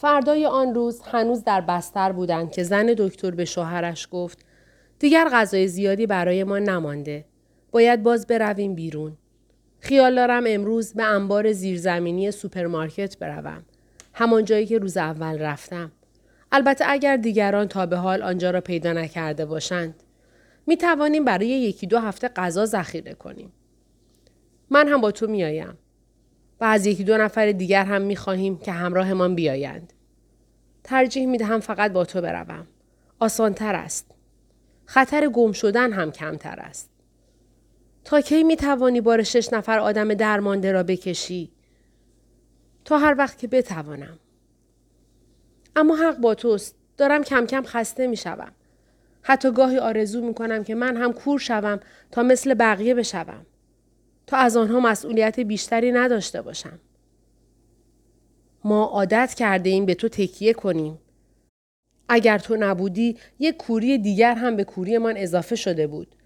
فردای آن روز هنوز در بستر بودند که زن دکتر به شوهرش گفت دیگر غذای زیادی برای ما نمانده. باید باز برویم بیرون. خیال دارم امروز به انبار زیرزمینی سوپرمارکت بروم. همان جایی که روز اول رفتم. البته اگر دیگران تا به حال آنجا را پیدا نکرده باشند. می توانیم برای یکی دو هفته غذا ذخیره کنیم. من هم با تو میآیم. و از یکی دو نفر دیگر هم می خواهیم که همراهمان بیایند. ترجیح می دهم فقط با تو بروم. آسانتر است. خطر گم شدن هم کمتر است. تا کی می توانی بار شش نفر آدم درمانده را بکشی؟ تا هر وقت که بتوانم. اما حق با توست. دارم کم کم خسته می شوم. حتی گاهی آرزو می کنم که من هم کور شوم تا مثل بقیه بشوم. تا از آنها مسئولیت بیشتری نداشته باشم. ما عادت کرده ایم به تو تکیه کنیم. اگر تو نبودی یک کوری دیگر هم به کوری من اضافه شده بود.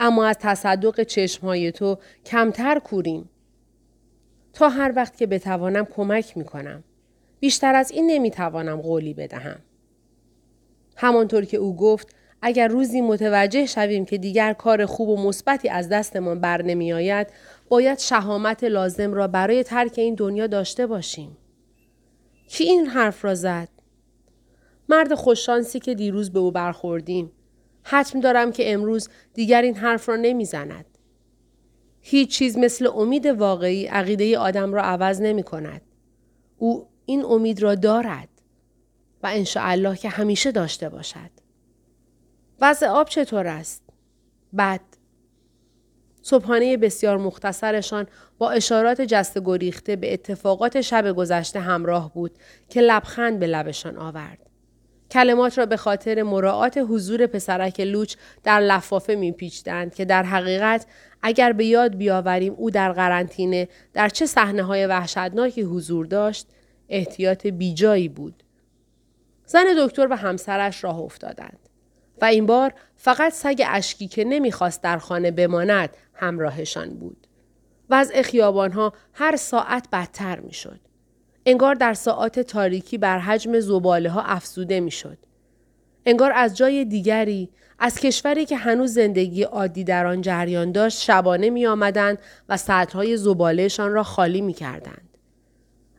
اما از تصدق چشمهای تو کمتر کوریم. تا هر وقت که بتوانم کمک می کنم. بیشتر از این نمی‌توانم قولی بدهم. همانطور که او گفت اگر روزی متوجه شویم که دیگر کار خوب و مثبتی از دستمان بر نمی آید باید شهامت لازم را برای ترک این دنیا داشته باشیم. کی این حرف را زد؟ مرد خوششانسی که دیروز به او برخوردیم. حتم دارم که امروز دیگر این حرف را نمی‌زند. هیچ چیز مثل امید واقعی عقیده آدم را عوض نمی کند. او این امید را دارد و انشاءالله که همیشه داشته باشد. وضع آب چطور است؟ بد. صبحانه بسیار مختصرشان با اشارات جست گریخته به اتفاقات شب گذشته همراه بود که لبخند به لبشان آورد. کلمات را به خاطر مراعات حضور پسرک لوچ در لفافه میپیچدند که در حقیقت اگر به یاد بیاوریم او در قرنطینه در چه صحنه های وحشتناکی حضور داشت احتیاط بیجایی بود. زن دکتر و همسرش راه افتادند. و این بار فقط سگ اشکی که نمی‌خواست در خانه بماند همراهشان بود. وضع خیابانها هر ساعت بدتر می‌شد. انگار در ساعات تاریکی بر حجم زباله ها افزوده می‌شد. انگار از جای دیگری از کشوری که هنوز زندگی عادی در آن جریان داشت شبانه می آمدند و سطرهای زبالهشان را خالی می کردند.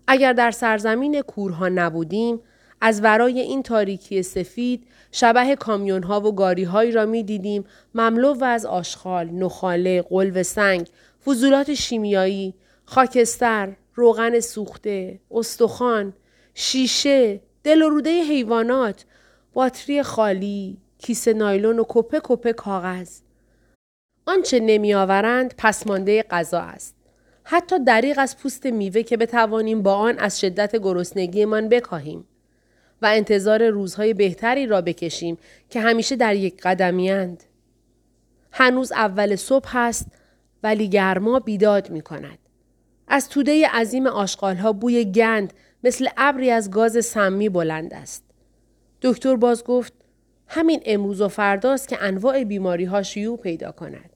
اگر در سرزمین کورها نبودیم از ورای این تاریکی سفید شبه کامیون ها و گاری هایی را می دیدیم مملو و از آشغال، نخاله، قلب سنگ، فضولات شیمیایی، خاکستر، روغن سوخته، استخوان، شیشه، دل و روده حیوانات، باتری خالی، کیسه نایلون و کپه کپه کاغذ. آنچه نمی آورند پسمانده غذا است. حتی دریغ از پوست میوه که بتوانیم با آن از شدت گرسنگیمان بکاهیم. و انتظار روزهای بهتری را بکشیم که همیشه در یک قدمیند. هنوز اول صبح هست ولی گرما بیداد می کند. از توده عظیم آشغالها بوی گند مثل ابری از گاز سمی بلند است. دکتر باز گفت همین امروز و فرداست که انواع بیماری ها شیوع پیدا کند.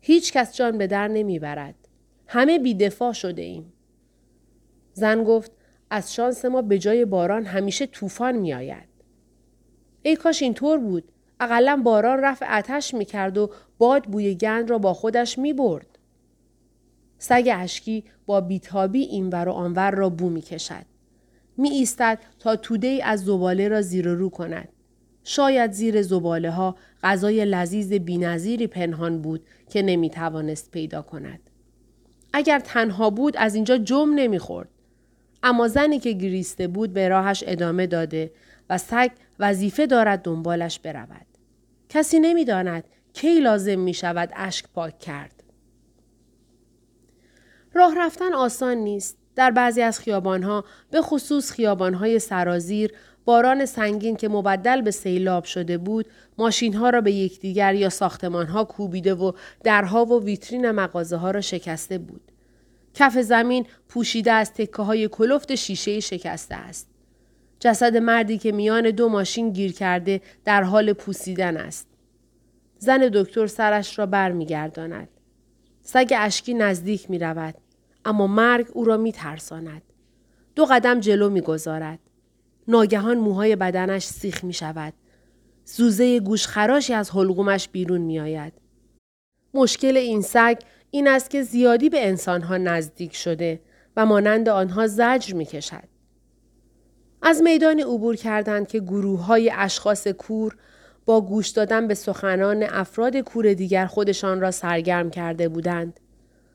هیچ کس جان به در نمی برد. همه بیدفاع شده ایم. زن گفت از شانس ما به جای باران همیشه طوفان می آید. ای کاش اینطور بود. اقلا باران رفع می کرد و باد بوی گند را با خودش می برد. سگ اشکی با بیتابی اینور و آنور را بو می کشد. می ایستد تا توده ای از زباله را زیر رو کند. شاید زیر زباله ها غذای لذیذ بینظیری پنهان بود که نمی توانست پیدا کند. اگر تنها بود از اینجا جم نمی‌خورد. اما زنی که گریسته بود به راهش ادامه داده و سگ وظیفه دارد دنبالش برود. کسی نمی‌داند کی لازم می شود اشک پاک کرد. راه رفتن آسان نیست. در بعضی از خیابانها به خصوص خیابانهای سرازیر باران سنگین که مبدل به سیلاب شده بود ماشینها را به یکدیگر یا ساختمانها کوبیده و درها و ویترین مغازه ها را شکسته بود. کف زمین پوشیده از تکه های کلفت شیشه شکسته است. جسد مردی که میان دو ماشین گیر کرده در حال پوسیدن است. زن دکتر سرش را بر می گرداند. سگ اشکی نزدیک می رود. اما مرگ او را می ترساند. دو قدم جلو می گذارد. ناگهان موهای بدنش سیخ می شود. زوزه گوشخراشی از حلقومش بیرون می آید. مشکل این سگ این است که زیادی به انسانها نزدیک شده و مانند آنها زجر می کشد. از میدان عبور کردند که گروه های اشخاص کور با گوش دادن به سخنان افراد کور دیگر خودشان را سرگرم کرده بودند.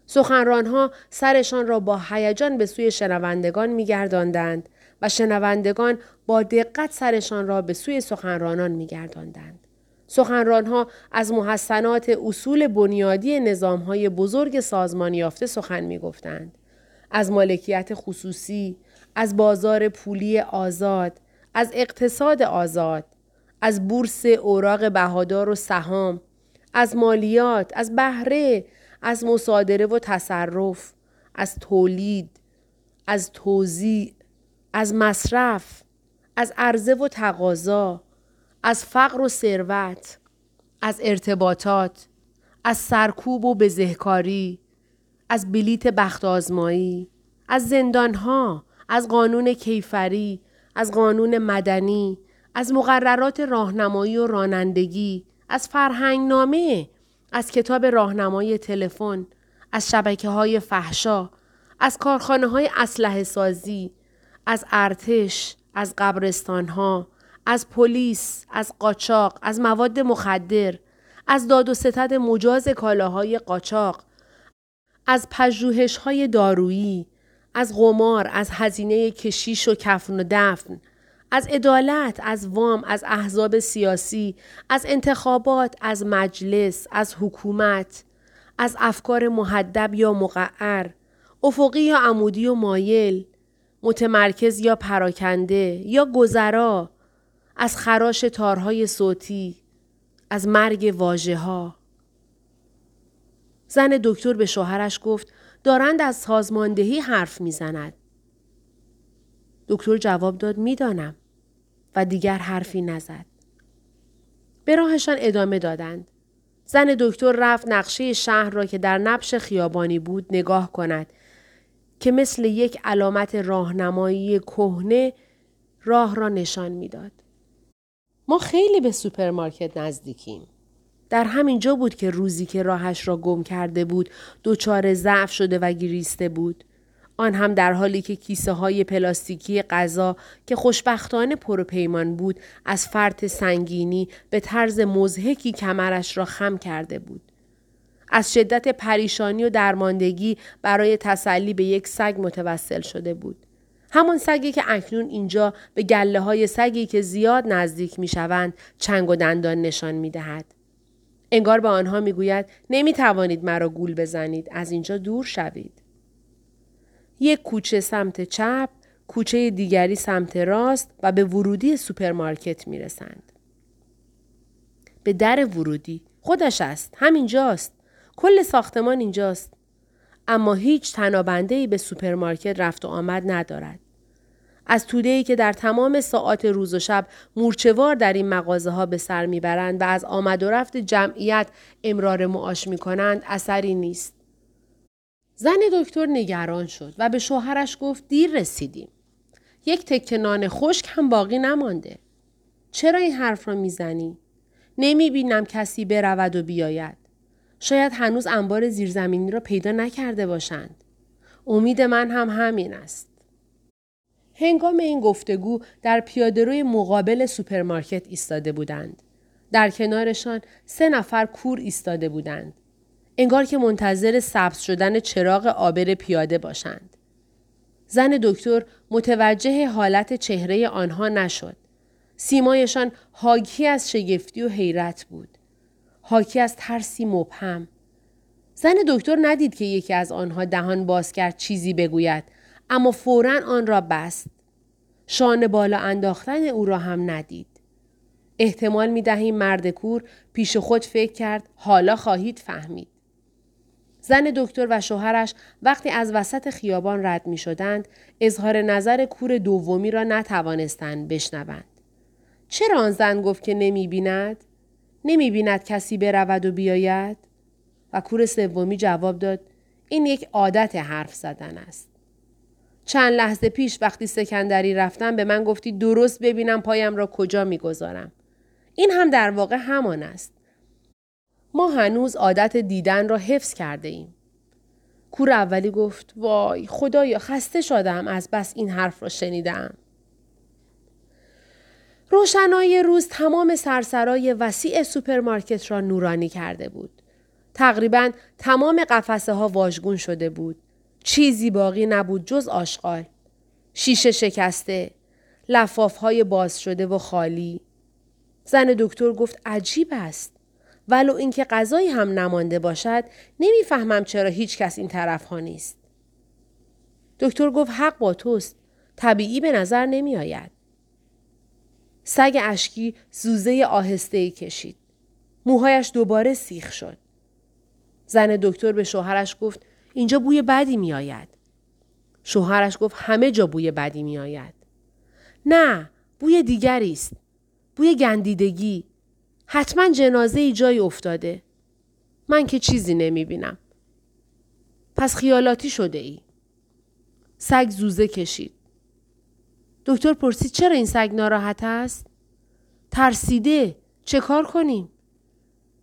سخنرانها سرشان را با هیجان به سوی شنوندگان میگرداندند و شنوندگان با دقت سرشان را به سوی سخنرانان میگرداندند. سخنرانها از محسنات اصول بنیادی نظامهای بزرگ سازمان یافته سخن می‌گفتند. از مالکیت خصوصی، از بازار پولی آزاد، از اقتصاد آزاد، از بورس اوراق بهادار و سهام، از مالیات، از بهره، از مصادره و تصرف، از تولید، از توزیع، از مصرف، از عرضه و تقاضا، از فقر و ثروت، از ارتباطات، از سرکوب و بزهکاری، از بلیت بخت آزمایی، از زندانها، از قانون کیفری، از قانون مدنی، از مقررات راهنمایی و رانندگی، از فرهنگ نامه، از کتاب راهنمای تلفن، از شبکه های فحشا، از کارخانه های اسلحه سازی، از ارتش، از قبرستان ها، از پلیس، از قاچاق، از مواد مخدر، از داد و ستد مجاز کالاهای قاچاق، از پژوهش های دارویی، از قمار، از هزینه کشیش و کفن و دفن، از عدالت، از وام، از احزاب سیاسی، از انتخابات، از مجلس، از حکومت، از افکار محدب یا مقعر، افقی یا عمودی و مایل، متمرکز یا پراکنده یا گذرا، از خراش تارهای صوتی، از مرگ واژه ها. زن دکتر به شوهرش گفت دارند از سازماندهی حرف می‌زند. دکتر جواب داد می‌دانم و دیگر حرفی نزد. به راهشان ادامه دادند. زن دکتر رفت نقشه شهر را که در نبش خیابانی بود نگاه کند که مثل یک علامت راهنمایی کهنه راه را نشان می‌داد. ما خیلی به سوپرمارکت نزدیکیم. در همین جا بود که روزی که راهش را گم کرده بود دچار ضعف شده و گریسته بود. آن هم در حالی که کیسه های پلاستیکی غذا که خوشبختانه پر و پیمان بود از فرط سنگینی به طرز مضحکی کمرش را خم کرده بود. از شدت پریشانی و درماندگی برای تسلی به یک سگ متوسل شده بود. همان سگی که اکنون اینجا به گله های سگی که زیاد نزدیک می شوند چنگ و دندان نشان می دهد. انگار به آنها می گوید نمی توانید مرا گول بزنید از اینجا دور شوید. یک کوچه سمت چپ، کوچه دیگری سمت راست و به ورودی سوپرمارکت می رسند. به در ورودی خودش است همینجاست کل ساختمان اینجاست اما هیچ تنابنده به سوپرمارکت رفت و آمد ندارد از توده ای که در تمام ساعات روز و شب مورچوار در این مغازه ها به سر می‌برند و از آمد و رفت جمعیت امرار معاش می کنند اثری نیست. زن دکتر نگران شد و به شوهرش گفت دیر رسیدیم. یک تکه نان خشک هم باقی نمانده. چرا این حرف را می‌زنی؟ نمی بینم کسی برود و بیاید. شاید هنوز انبار زیرزمینی را پیدا نکرده باشند. امید من هم همین است. هنگام این گفتگو در پیادهروی مقابل سوپرمارکت ایستاده بودند. در کنارشان سه نفر کور ایستاده بودند. انگار که منتظر سبز شدن چراغ عابر پیاده باشند. زن دکتر متوجه حالت چهره آنها نشد. سیمایشان حاکی از شگفتی و حیرت بود. حاکی از ترسی مبهم. زن دکتر ندید که یکی از آنها دهان باز کرد چیزی بگوید اما فورا آن را بست. شانه بالا انداختن او را هم ندید. احتمال می دهیم مرد کور پیش خود فکر کرد حالا خواهید فهمید. زن دکتر و شوهرش وقتی از وسط خیابان رد می شدند اظهار نظر کور دومی را نتوانستند بشنوند. چرا آن زن گفت که نمی بیند؟ نمی بیند کسی برود و بیاید؟ و کور سومی جواب داد این یک عادت حرف زدن است. چند لحظه پیش وقتی سکندری رفتم به من گفتی درست ببینم پایم را کجا می‌گذارم. این هم در واقع همان است. ما هنوز عادت دیدن را حفظ کرده ایم. کور اولی گفت وای خدایا خسته شدم از بس این حرف را شنیدم. روشنایی روز تمام سرسرای وسیع سوپرمارکت را نورانی کرده بود. تقریبا تمام قفسه ها واژگون شده بود. چیزی باقی نبود جز آشغال. شیشه شکسته. لفاف های باز شده و خالی. زن دکتر گفت عجیب است. ولو اینکه غذایی هم نمانده باشد نمی‌فهمم چرا هیچ کس این طرف ها نیست. دکتر گفت حق با توست. طبیعی به نظر نمی آید. سگ اشکی زوزه آهسته ای کشید. موهایش دوباره سیخ شد. زن دکتر به شوهرش گفت اینجا بوی بدی می آید. شوهرش گفت همه جا بوی بدی می آید. نه بوی دیگری است. بوی گندیدگی. حتما جنازه ای جای افتاده. من که چیزی نمی بینم. پس خیالاتی شده ای. سگ زوزه کشید. دکتر پرسید چرا این سگ ناراحت است؟ ترسیده. چه کار کنیم؟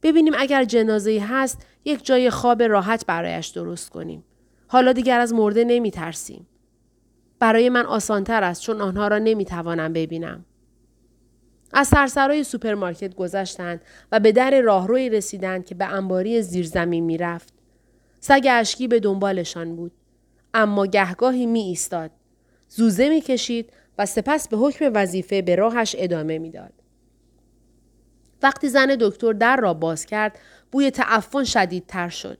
ببینیم اگر جنازه هست یک جای خواب راحت برایش درست کنیم. حالا دیگر از مرده نمی ترسیم. برای من آسانتر است چون آنها را نمی توانم ببینم. از سرسرای سوپرمارکت گذشتند و به در راهروی رسیدند که به انباری زیرزمین می رفت. سگ اشکی به دنبالشان بود. اما گهگاهی می ایستاد. زوزه می کشید و سپس به حکم وظیفه به راهش ادامه می‌داد. وقتی زن دکتر در را باز کرد بوی تعفن شدیدتر شد.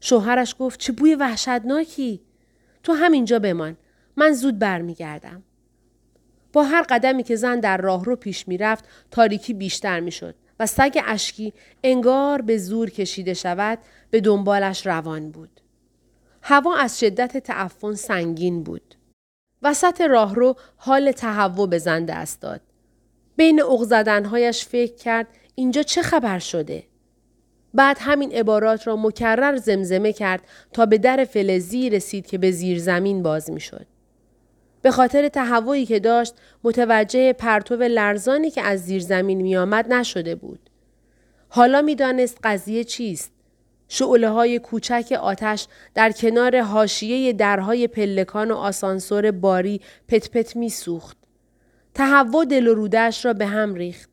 شوهرش گفت چه بوی وحشتناکی. تو همینجا بمان. من زود برمیگردم. با هر قدمی که زن در راه رو پیش می‌رفت تاریکی بیشتر می‌شد و سگ اشکی انگار به زور کشیده شود به دنبالش روان بود. هوا از شدت تعفن سنگین بود. وسط راهرو حال تهوع به زن دست داد. بین اغزدنهایش فکر کرد اینجا چه خبر شده؟ بعد همین عبارات را مکرر زمزمه کرد تا به در فلزی رسید که به زیر زمین باز می شد. به خاطر تهوعی که داشت متوجه پرتو لرزانی که از زیر زمین می آمد نشده بود. حالا می دانست قضیه چیست؟ شعله های کوچک آتش در کنار حاشیه درهای پلکان و آسانسور باری پت پت می سوخت. تهوع دل و را به هم ریخت.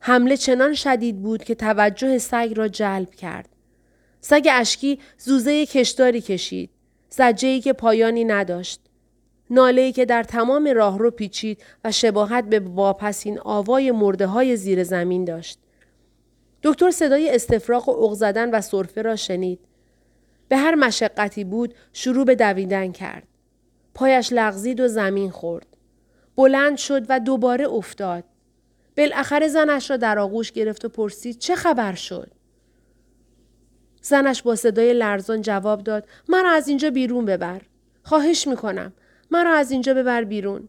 حمله چنان شدید بود که توجه سگ را جلب کرد. سگ اشکی زوزه کشداری کشید. زجهی که پایانی نداشت. نالهی که در تمام راه رو پیچید و شباهت به واپسین آوای مرده های زیر زمین داشت. دکتر صدای استفراغ و اغ زدن و سرفه را شنید. به هر مشقتی بود شروع به دویدن کرد. پایش لغزید و زمین خورد. بلند شد و دوباره افتاد. بالاخره زنش را در آغوش گرفت و پرسید چه خبر شد؟ زنش با صدای لرزان جواب داد مرا از اینجا بیرون ببر. خواهش می‌کنم. مرا از اینجا ببر بیرون.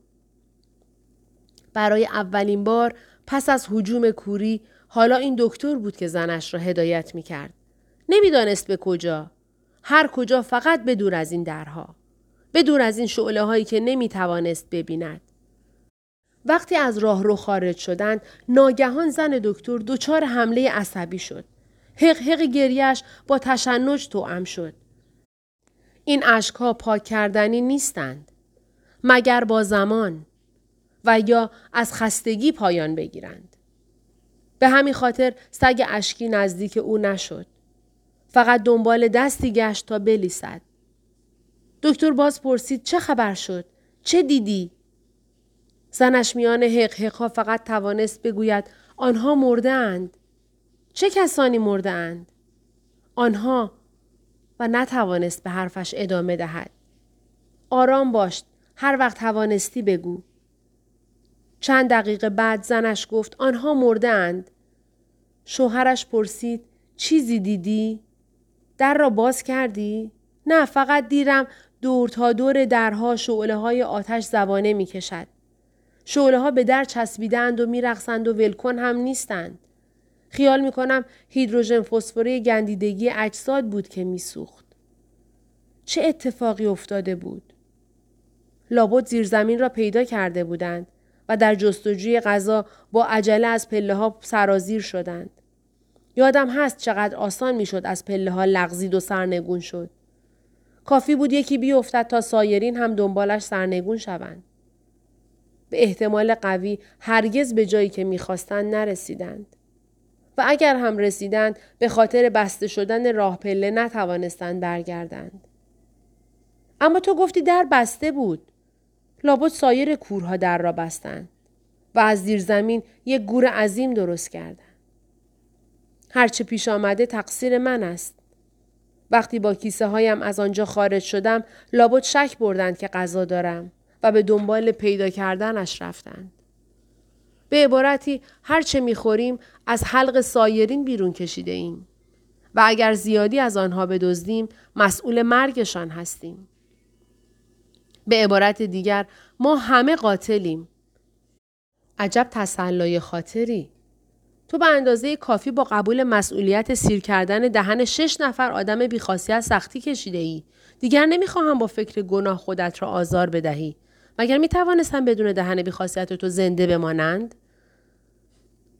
برای اولین بار پس از حجوم کوری حالا این دکتر بود که زنش را هدایت می کرد. نمی‌دانست به کجا. هر کجا فقط به دور از این درها. به دور از این شعله هایی که نمی توانست ببیند. وقتی از راه رو خارج شدند ناگهان زن دکتر دچار حمله عصبی شد. حق حق گریش با تشنج توام شد. این اشکها پاک کردنی نیستند. مگر با زمان و یا از خستگی پایان بگیرند. به همین خاطر سگ اشکی نزدیک او نشد. فقط دنبال دستی گشت تا بلیسد. دکتر باز پرسید چه خبر شد؟ چه دیدی؟ زنش میان حق ها فقط توانست بگوید آنها مرده اند. چه کسانی مرده اند؟ آنها و نتوانست به حرفش ادامه دهد. آرام باش هر وقت توانستی بگو. چند دقیقه بعد زنش گفت آنها مرده اند. شوهرش پرسید چیزی دیدی؟ در را باز کردی؟ نه فقط دیرم دور تا دور درها شعله های آتش زبانه می کشد. شعله ها به در چسبیدند و میرقصند و ولکن هم نیستند. خیال می کنم هیدروژن فسفوری گندیدگی اجساد بود که میسوخت. چه اتفاقی افتاده بود؟ لابد زیرزمین را پیدا کرده بودند و در جستجوی غذا با عجله از پله ها سرازیر شدند. یادم هست چقدر آسان می‌شد از پله ها لغزید و سرنگون شد. کافی بود یکی بیفتد تا سایرین هم دنبالش سرنگون شوند. به احتمال قوی هرگز به جایی که می‌خواستند نرسیدند. و اگر هم رسیدند به خاطر بسته شدن راه پله نتوانستند برگردند. اما تو گفتی در بسته بود. لابد سایر کورها در را بستند و از زیر زمین یک گور عظیم درست کردند. هرچه پیش آمده تقصیر من است. وقتی با کیسه هایم از آنجا خارج شدم لابد شک بردند که غذا دارم و به دنبال پیدا کردنش رفتند. به عبارتی هرچه می‌خوریم از حلق سایرین بیرون کشیده ایم و اگر زیادی از آنها بدزدیم مسئول مرگشان هستیم. به عبارت دیگر ما همه قاتلیم. عجب تسلای خاطری. تو به اندازه کافی با قبول مسئولیت سیر کردن دهن شش نفر آدم بیخاصیت سختی کشیده ای. دیگر نمی‌خواهم با فکر گناه خودت را آزار بدهی. مگر می توانستم بدون دهن بیخاصیت تو زنده بمانند؟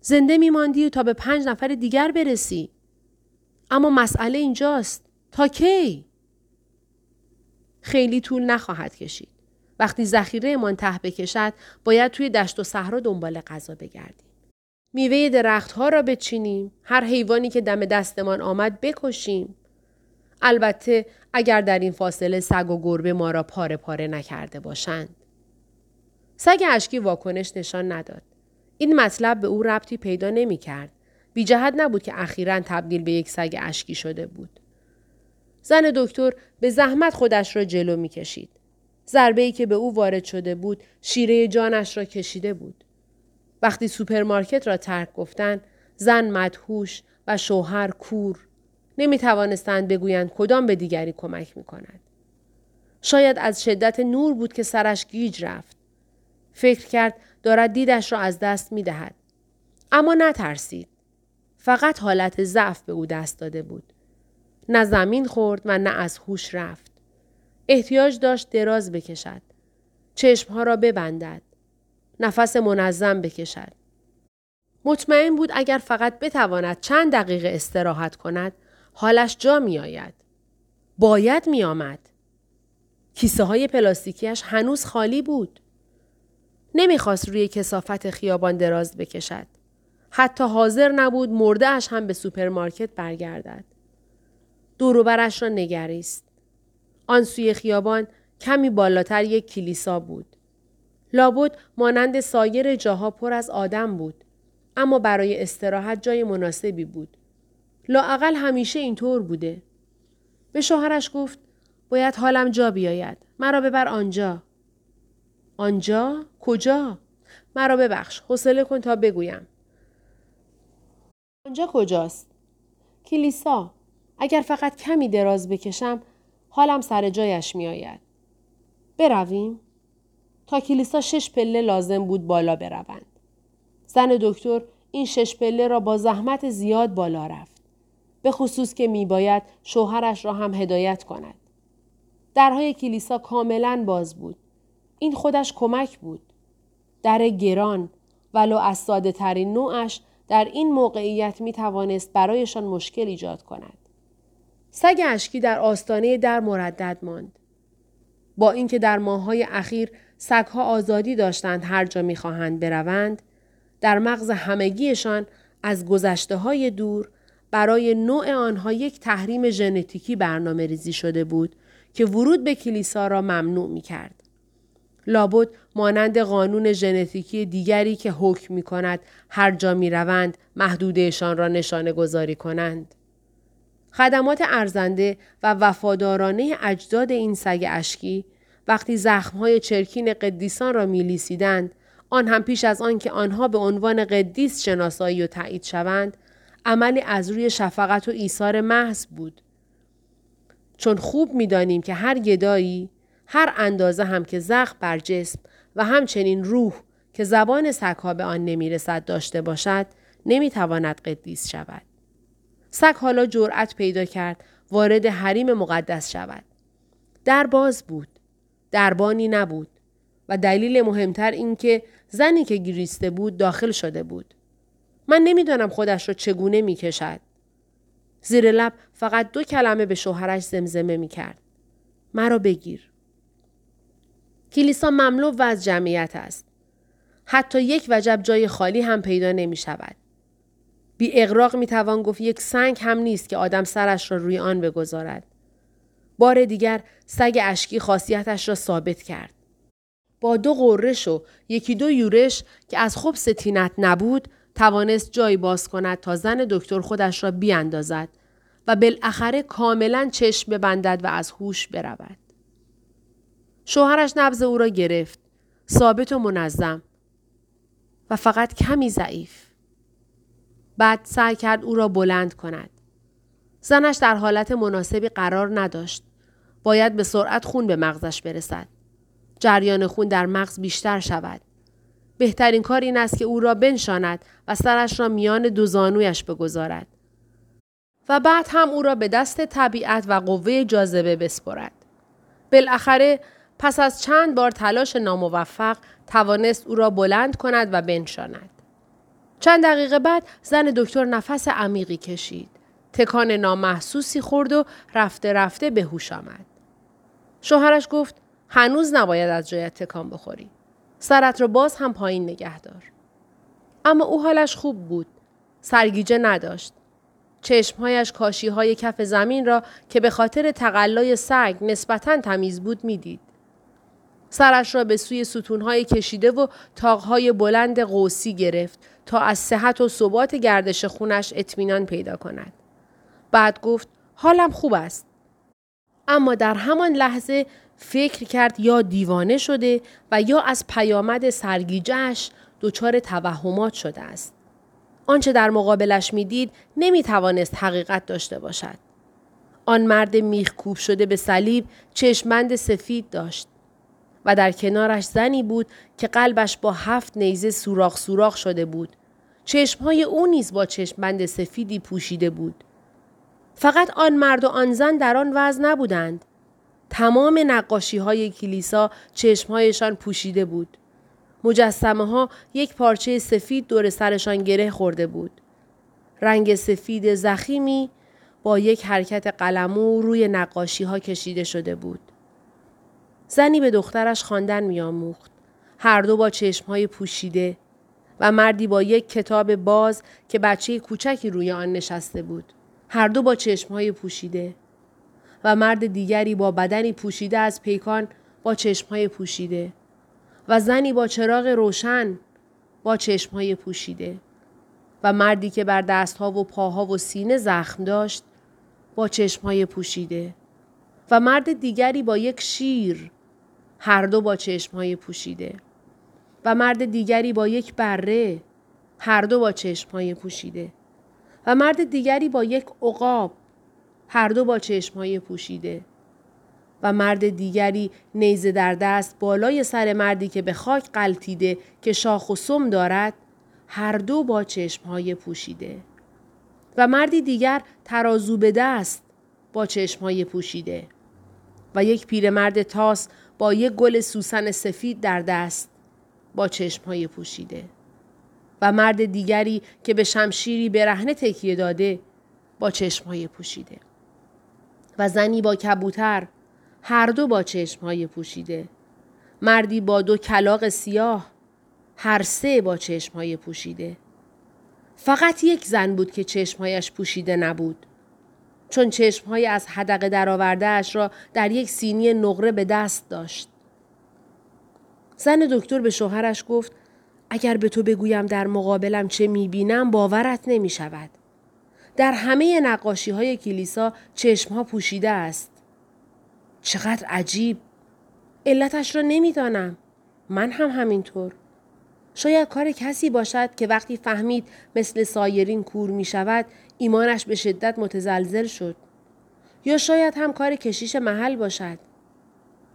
زنده میماندی تا به پنج نفر دیگر برسی. اما مسئله اینجاست. تا کی؟ خیلی طول نخواهد کشید. وقتی ذخیره من ته بکشد باید توی دشت و صحرا دنبال غذا بگردیم. میوه درختها را بچینیم، هر حیوانی که دم دستمان آمد بکشیم. البته اگر در این فاصله سگ و گربه ما را پاره پاره نکرده باشند. سگ اشکی واکنش نشان نداد. این مطلب به او ربطی پیدا نمی کرد. بی جهت نبود که اخیرا تبدیل به یک سگ اشکی شده بود. زن دکتر به زحمت خودش را جلو می کشید. ضربه ای که به او وارد شده بود شیره جانش را کشیده بود. وقتی سوپرمارکت را ترک گفتند زن مدهوش و شوهر کور نمی توانستند بگویند کدام به دیگری کمک می کند. شاید از شدت نور بود که سرش گیج رفت. فکر کرد دارد دیدش را از دست می دهد. اما نترسید. فقط حالت ضعف به او دست داده بود. نه زمین خورد و نه از هوش رفت. احتیاج داشت دراز بکشد. چشمها را ببندد. نفس منظم بکشد. مطمئن بود اگر فقط بتواند چند دقیقه استراحت کند حالش جا می آید. باید می آمد. کیسه های پلاستیکیش هنوز خالی بود. نمی‌خواست روی کثافت خیابان دراز بکشد. حتی حاضر نبود مرده‌ش هم به سوپرمارکت برگردد. دوروبرش را نگریست. آن سوی خیابان کمی بالاتر یک کلیسا بود. لابد مانند سایر جاها پر از آدم بود. اما برای استراحت جای مناسبی بود. لااقل همیشه اینطور بوده. به شوهرش گفت باید حالم جا بیاید. مرا ببر آنجا. آنجا؟ کجا؟ مرا ببخش. حوصله کن تا بگویم. آنجا کجاست؟ کلیسا. اگر فقط کمی دراز بکشم حالم سر جایش می آید. برویم؟ تا کلیسا شش پله لازم بود بالا بروند. زن دکتر این شش پله را با زحمت زیاد بالا رفت. به خصوص که می باید شوهرش را هم هدایت کند. درهای کلیسا کاملا باز بود. این خودش کمک بود. در گران ولو از ساده ترین نوعش در این موقعیت می توانست برایشان مشکل ایجاد کند. سگ اشکی در آستانه در مردد ماند. با اینکه در ماههای اخیر سگها آزادی داشتند هر جا می‌خواهند بروند، در مغز همگیشان از گذشته های دور برای نوع آنها یک تحریم ژنتیکی برنامه ریزی شده بود که ورود به کلیسا را ممنوع می کرد. لابد مانند قانون ژنتیکی دیگری که حکم می کند هر جا می روند محدودهشان را نشانه گذاری کنند. خدمات ارزنده و وفادارانه اجداد این سگ اشکی وقتی زخمهای چرکین قدیسان را میلیسیدند آن هم پیش از آن که آنها به عنوان قدیس شناسایی و تایید شوند عملی از روی شفقت و ایثار محض بود. چون خوب می‌دانیم که هر گدایی هر اندازه هم که زخم بر جسم و همچنین روح که زبان سگها به آن نمی‌رسد داشته باشد نمی‌تواند قدیس شود. سگ حالا جرأت پیدا کرد وارد حریم مقدس شود در باز بود دربانی نبود و دلیل مهمتر این که زنی که گریسته بود داخل شده بود. من نمی‌دانم خودش را چگونه می کشد. زیر لب فقط دو کلمه به شوهرش زمزمه می کرد. مرا بگیر. کلیسا مملو و از جمعیت است. حتی یک وجب جای خالی هم پیدا نمی شود. بی اقراق می توان گفت یک سنگ هم نیست که آدم سرش را روی آن بگذارد. بار دیگر سگ اشکی خاصیتش را ثابت کرد. با دو قررش و یکی دو یورش که از خوب ستینت نبود توانست جای باز کند تا زن دکتر خودش را بیاندازد و بالاخره کاملا چشم ببندد و از هوش برود. شوهرش نبز او را گرفت. ثابت و منظم. و فقط کمی ضعیف. بعد سعی کرد او را بلند کند. زنش در حالت مناسبی قرار نداشت. باید به سرعت خون به مغزش برسد. جریان خون در مغز بیشتر شود. بهترین کار این است که او را بنشاند و سرش را میان دو زانویش بگذارد. و بعد هم او را به دست طبیعت و قوه جاذبه بسپرد. بالاخره پس از چند بار تلاش ناموفق توانست او را بلند کند و بنشاند. چند دقیقه بعد زن دکتر نفس عمیقی کشید. تکان نامحسوسی خورد و رفته رفته به هوش آمد. شوهرش گفت هنوز نباید از جایت تکان بخوری. سرت را باز هم پایین نگه دار. اما او حالش خوب بود. سرگیجه نداشت. چشمهایش کاشی های کف زمین را که به خاطر تقلای سگ نسبتا تمیز بود می‌دید. سرش را به سوی ستونهای کشیده و تاقهای بلند قوسی گرفت تا از صحت و ثبات گردش خونش اطمینان پیدا کند. بعد گفت حالم خوب است. اما در همان لحظه فکر کرد یا دیوانه شده و یا از پیامد سرگیجهش دچار توهمات شده است. آنچه در مقابلش می‌دید نمی توانست حقیقت داشته باشد. آن مرد میخکوب شده به صلیب چشمند سفید داشت و در کنارش زنی بود که قلبش با هفت نیزه سوراخ سوراخ شده بود. چشمهای او نیز با چشمبند سفیدی پوشیده بود. فقط آن مرد و آن زن در آن وضع نبودند. تمام نقاشی های کلیسا چشمهایشان پوشیده بود. مجسمه ها یک پارچه سفید دور سرشان گره خورده بود. رنگ سفید زخیمی با یک حرکت قلمو روی نقاشی ها کشیده شده بود. زنی به دخترش خواندن میآموخت. هر دو با های پوشیده و مردی با یک کتاب باز که بچه کوچکی روی آن نشسته بود. هر دو با های پوشیده. و مرد دیگری با بدنی پوشیده از پیکان با چشمهای پوشیده و زنی با چراغ روشن با چشمهای پوشیده و مردی که بر دستها و پاها و سینه زخم داشت با چشمهای پوشیده و مرد دیگری با یک شیر هر دو با چشمهای پوشیده. و مرد دیگری با یک بره هر دو با چشمهای پوشیده. و مرد دیگری با یک عقاب هر دو با چشمهای پوشیده. و مرد دیگری نیزه در دست بالای سر مردی که به خاک قلتیده که شاخ و سم دارد هر دو با چشمهای پوشیده. و مردی دیگر ترازو به دست با چشمهای پوشیده. و یک پیرمرد تاس با یک گل سوسن سفید در دست با چشمهای پوشیده. و مرد دیگری که به شمشیری برهنه تکیه داده با چشمهای پوشیده. و زنی با کبوتر هر دو با چشمهای پوشیده. مردی با دو کلاق سیاه هر سه با چشمهای پوشیده. فقط یک زن بود که چشمهایش پوشیده نبود. چون چشمهای از حدقه درآوردهاش را در یک سینی نقره به دست داشت زن دکتر به شوهرش گفت اگر به تو بگویم در مقابلم چه می‌بینم باورت نمی شود. در همه نقاشی های کلیسا چشم ها پوشیده است. چقدر عجیب. علتش را نمی‌دانم. من هم همینطور. شاید کار کسی باشد که وقتی فهمید مثل سایرین کور می شود ایمانش به شدت متزلزل شد. یا شاید هم کار کشیش محل باشد.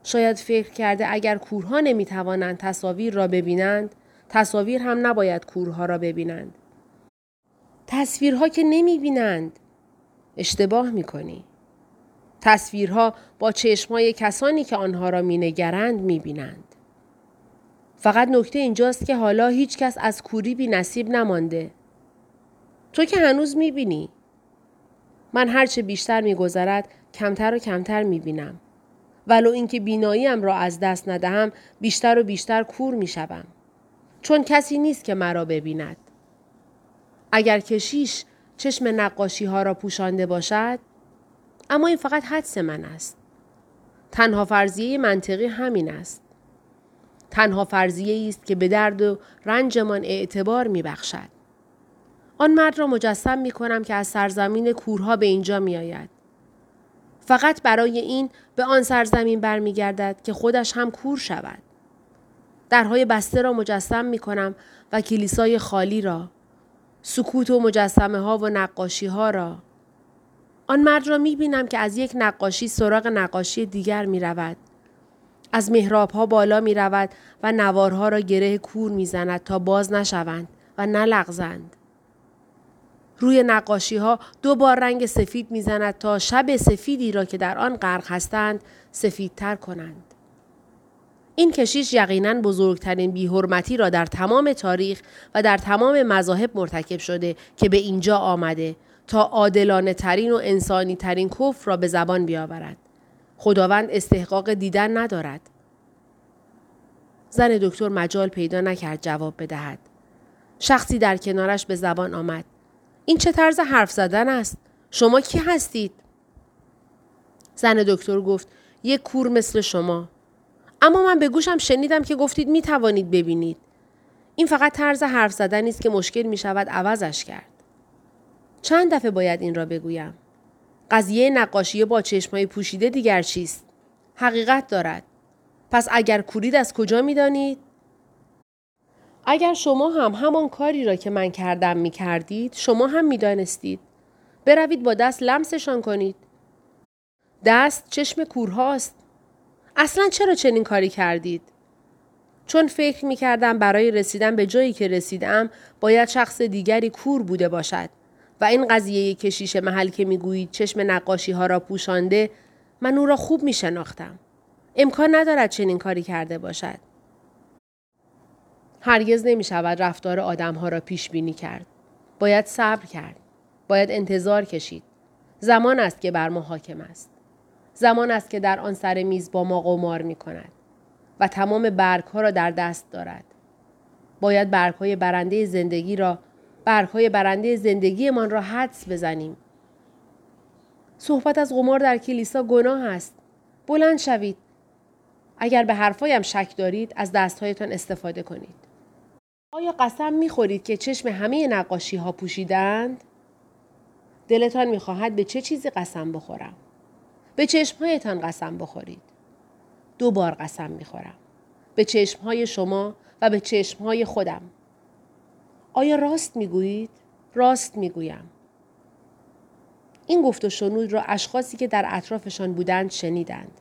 شاید فکر کرده اگر کورها نمی توانند تصاویر را ببینند تصاویر هم نباید کورها را ببینند. تصویرها که نمی بینند. اشتباه می کنی. تصویرها با چشمای کسانی که آنها را می نگرند می بینند. فقط نکته اینجاست که حالا هیچ کس از کوری بی نصیب نمانده. تو که هنوز می‌بینی. من هرچه بیشتر میگذرد کمتر و کمتر می‌بینم. ولو اینکه بیناییم را از دست ندهم بیشتر و بیشتر کور می‌شوم. چون کسی نیست که مرا ببیند. اگر کشیش چشم نقاشی ها را پوشانده باشد اما این فقط حدس من است. تنها فرضیه منطقی همین است. تنها فرضیه است که به درد و رنجمان اعتبار می بخشد. آن مرد را مجسم می کنم که از سرزمین کورها به اینجا می آید. فقط برای این به آن سرزمین برمیگردد که خودش هم کور شود. درهای بسته را مجسم می کنم و کلیسای خالی را. سکوت و مجسمه ها و نقاشی ها را. آن مرد را می بینم که از یک نقاشی سراغ نقاشی دیگر می رود. از محراب ها بالا می رود و نوارها را گره کور می زند تا باز نشوند و نلغزند. روی نقاشی ها دو بار رنگ سفید می زند تا شب سفیدی را که در آن غرق هستند سفیدتر کنند. این کشیش یقینا بزرگترین بیحرمتی را در تمام تاریخ و در تمام مذاهب مرتکب شده که به اینجا آمده تا عادلانه ترین و انسانی ترین کفر را به زبان بیاورد. خداوند استحقاق دیدن ندارد. زن دکتر مجال پیدا نکرد جواب بدهد. شخصی در کنارش به زبان آمد. این چه طرز حرف زدن است؟ شما کی هستید؟ زن دکتر گفت یک کور مثل شما. اما من به گوشم شنیدم که گفتید می توانید ببینید. این فقط طرز حرف زدنی است که مشکل می شود عوضش کرد. چند دفعه باید این را بگویم؟ قضیه نقاشی با چشمهای پوشیده دیگر چیست؟ حقیقت دارد. پس اگر کورید از کجا می دانید؟ اگر شما هم همان کاری را که من کردم می کردید شما هم می دانستید. بروید با دست لمسشان کنید. دست چشم کورهاست. اصلا چرا چنین کاری کردید؟ چون فکر می کردم برای رسیدن به جایی که رسیدم باید شخص دیگری کور بوده باشد و این قضیه کشیش محل که می‌گویید چشم نقاشی ها را پوشانده من او را خوب می شناختم. امکان ندارد چنین کاری کرده باشد. هرگز نمی شود رفتار آدم ها را پیش بینی کرد. باید صبر کرد. باید انتظار کشید. زمان است که بر ما حاکم است. زمان است که در آن سر میز با ما قمار می کند و تمام برگ ها را در دست دارد. باید برگ های برنده زندگی را برگ های برنده زندگیمان را حدس بزنیم. صحبت از قمار در کلیسا گناه است. بلند شوید. اگر به حرفایم شک دارید از دستهایتان استفاده کنید. آیا قسم می‌خورید که چشم همه نقاشی ها پوشیدند؟ دلتان می‌خواهد به چه چیزی قسم بخورم؟ به چشمهایتان قسم بخورید. دو بار قسم می‌خورم. به چشمهای شما و به چشمهای خودم. آیا راست می‌گویید؟ راست می‌گویم. این گفت و شنود را اشخاصی که در اطرافشان بودند شنیدند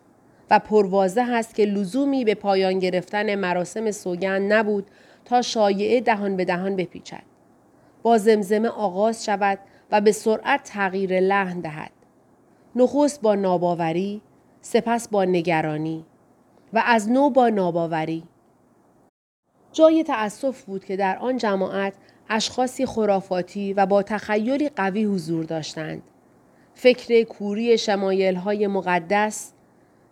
و پروازه است که لزومی به پایان گرفتن مراسم سوگند نبود تا شایعه دهان به دهان بپیچد. با زمزمه آغاز شود و به سرعت تغییر لحن دهد. نخست با ناباوری، سپس با نگرانی و از نو با ناباوری. جای تأسف بود که در آن جماعت اشخاصی خرافاتی و با تخیلی قوی حضور داشتند. فکر کوری شمایل های مقدس،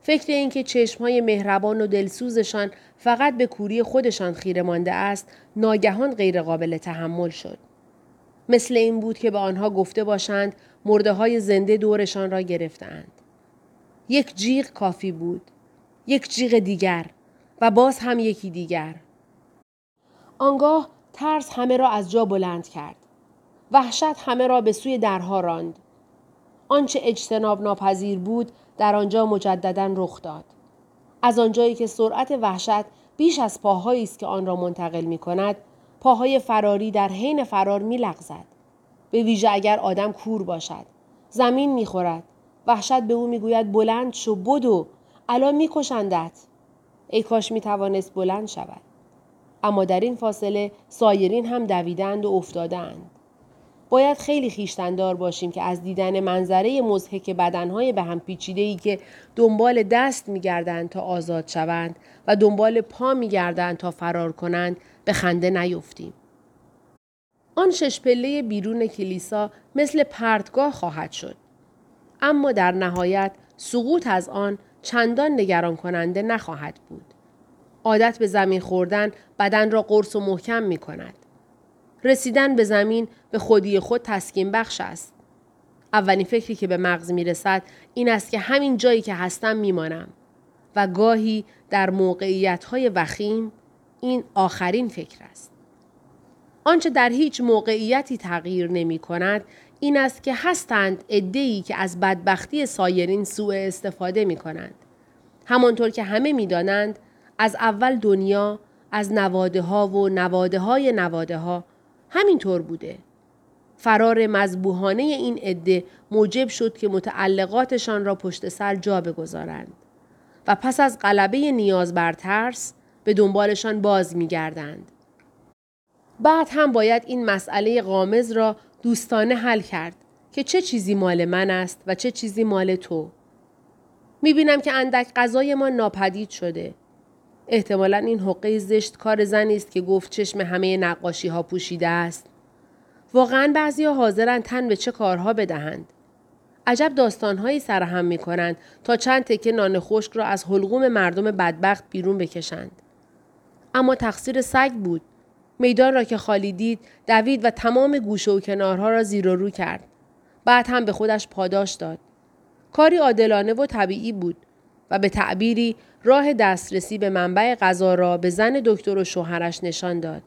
فکر اینکه چشم های مهربان و دلسوزشان فقط به کوری خودشان خیره مانده است، ناگهان غیرقابل تحمل شد. مثل این بود که به آنها گفته باشند مرده های زنده دورشان را گرفتند. یک جیغ کافی بود. یک جیغ دیگر و باز هم یکی دیگر. آنگاه ترس همه را از جا بلند کرد. وحشت همه را به سوی درها راند. آنچه اجتناب ناپذیر بود در آنجا مجددا رخ داد. از آنجایی که سرعت وحشت بیش از پاهایی است که آن را منتقل می کند، پاهای فراری در حین فرار می لغزد. به ویژه اگر آدم کور باشد. زمین می خورد. وحشت به او می گوید بلند شو بدو. الان می کشندت. ای کاش می توانست بلند شود. اما در این فاصله سایرین هم دویدند و افتادند. باید خیلی خیشتندار باشیم که از دیدن منظره مزهک بدنهای به هم پیچیده ای که دنبال دست میگردند تا آزاد شوند و دنبال پا میگردند تا فرار کنند به خنده نیفتیم. آن شش پله بیرون کلیسا مثل پرتگاه خواهد شد. اما در نهایت سقوط از آن چندان نگران کننده نخواهد بود. عادت به زمین خوردن بدن را قرص و محکم می کند. رسیدن به زمین به خودی خود تسکین بخش است. اولین فکری که به مغز می رسد این است که همین جایی که هستم می مانم و گاهی در موقعیت های وخیم این آخرین فکر است. آنچه در هیچ موقعیتی تغییر نمی کند این است که هستند ادهی که از بدبختی سایرین سوء استفاده می کنند. همانطور که همه می دانند از اول دنیا از نواده ها و نواده های نواده ها همینطور بوده. فرار مذبوحانه این عده موجب شد که متعلقاتشان را پشت سر جا بگذارند و پس از غلبه نیاز بر ترس به دنبالشان باز میگردند. بعد هم باید این مسئله قامز را دوستانه حل کرد که چه چیزی مال من است و چه چیزی مال تو. می‌بینم که اندک غذای ما ناپدید شده. احتمالا این حقه زشت کار زنی است که گفت چشم همه نقاشی ها پوشیده است. واقعا بعضی ها حاضرن تن به چه کارها بدهند. عجب داستانهایی سرهم می کنند تا چند تکه نان خشک را از حلقوم مردم بدبخت بیرون بکشند. اما تقصیر سگ بود. میدان را که خالی دید دوید و تمام گوشه و کنارها را زیر و رو کرد. بعد هم به خودش پاداش داد. کاری عادلانه و طبیعی بود و به تعبیری راه دسترسی به منبع غذا را به زن دکتر و شوهرش نشان داد.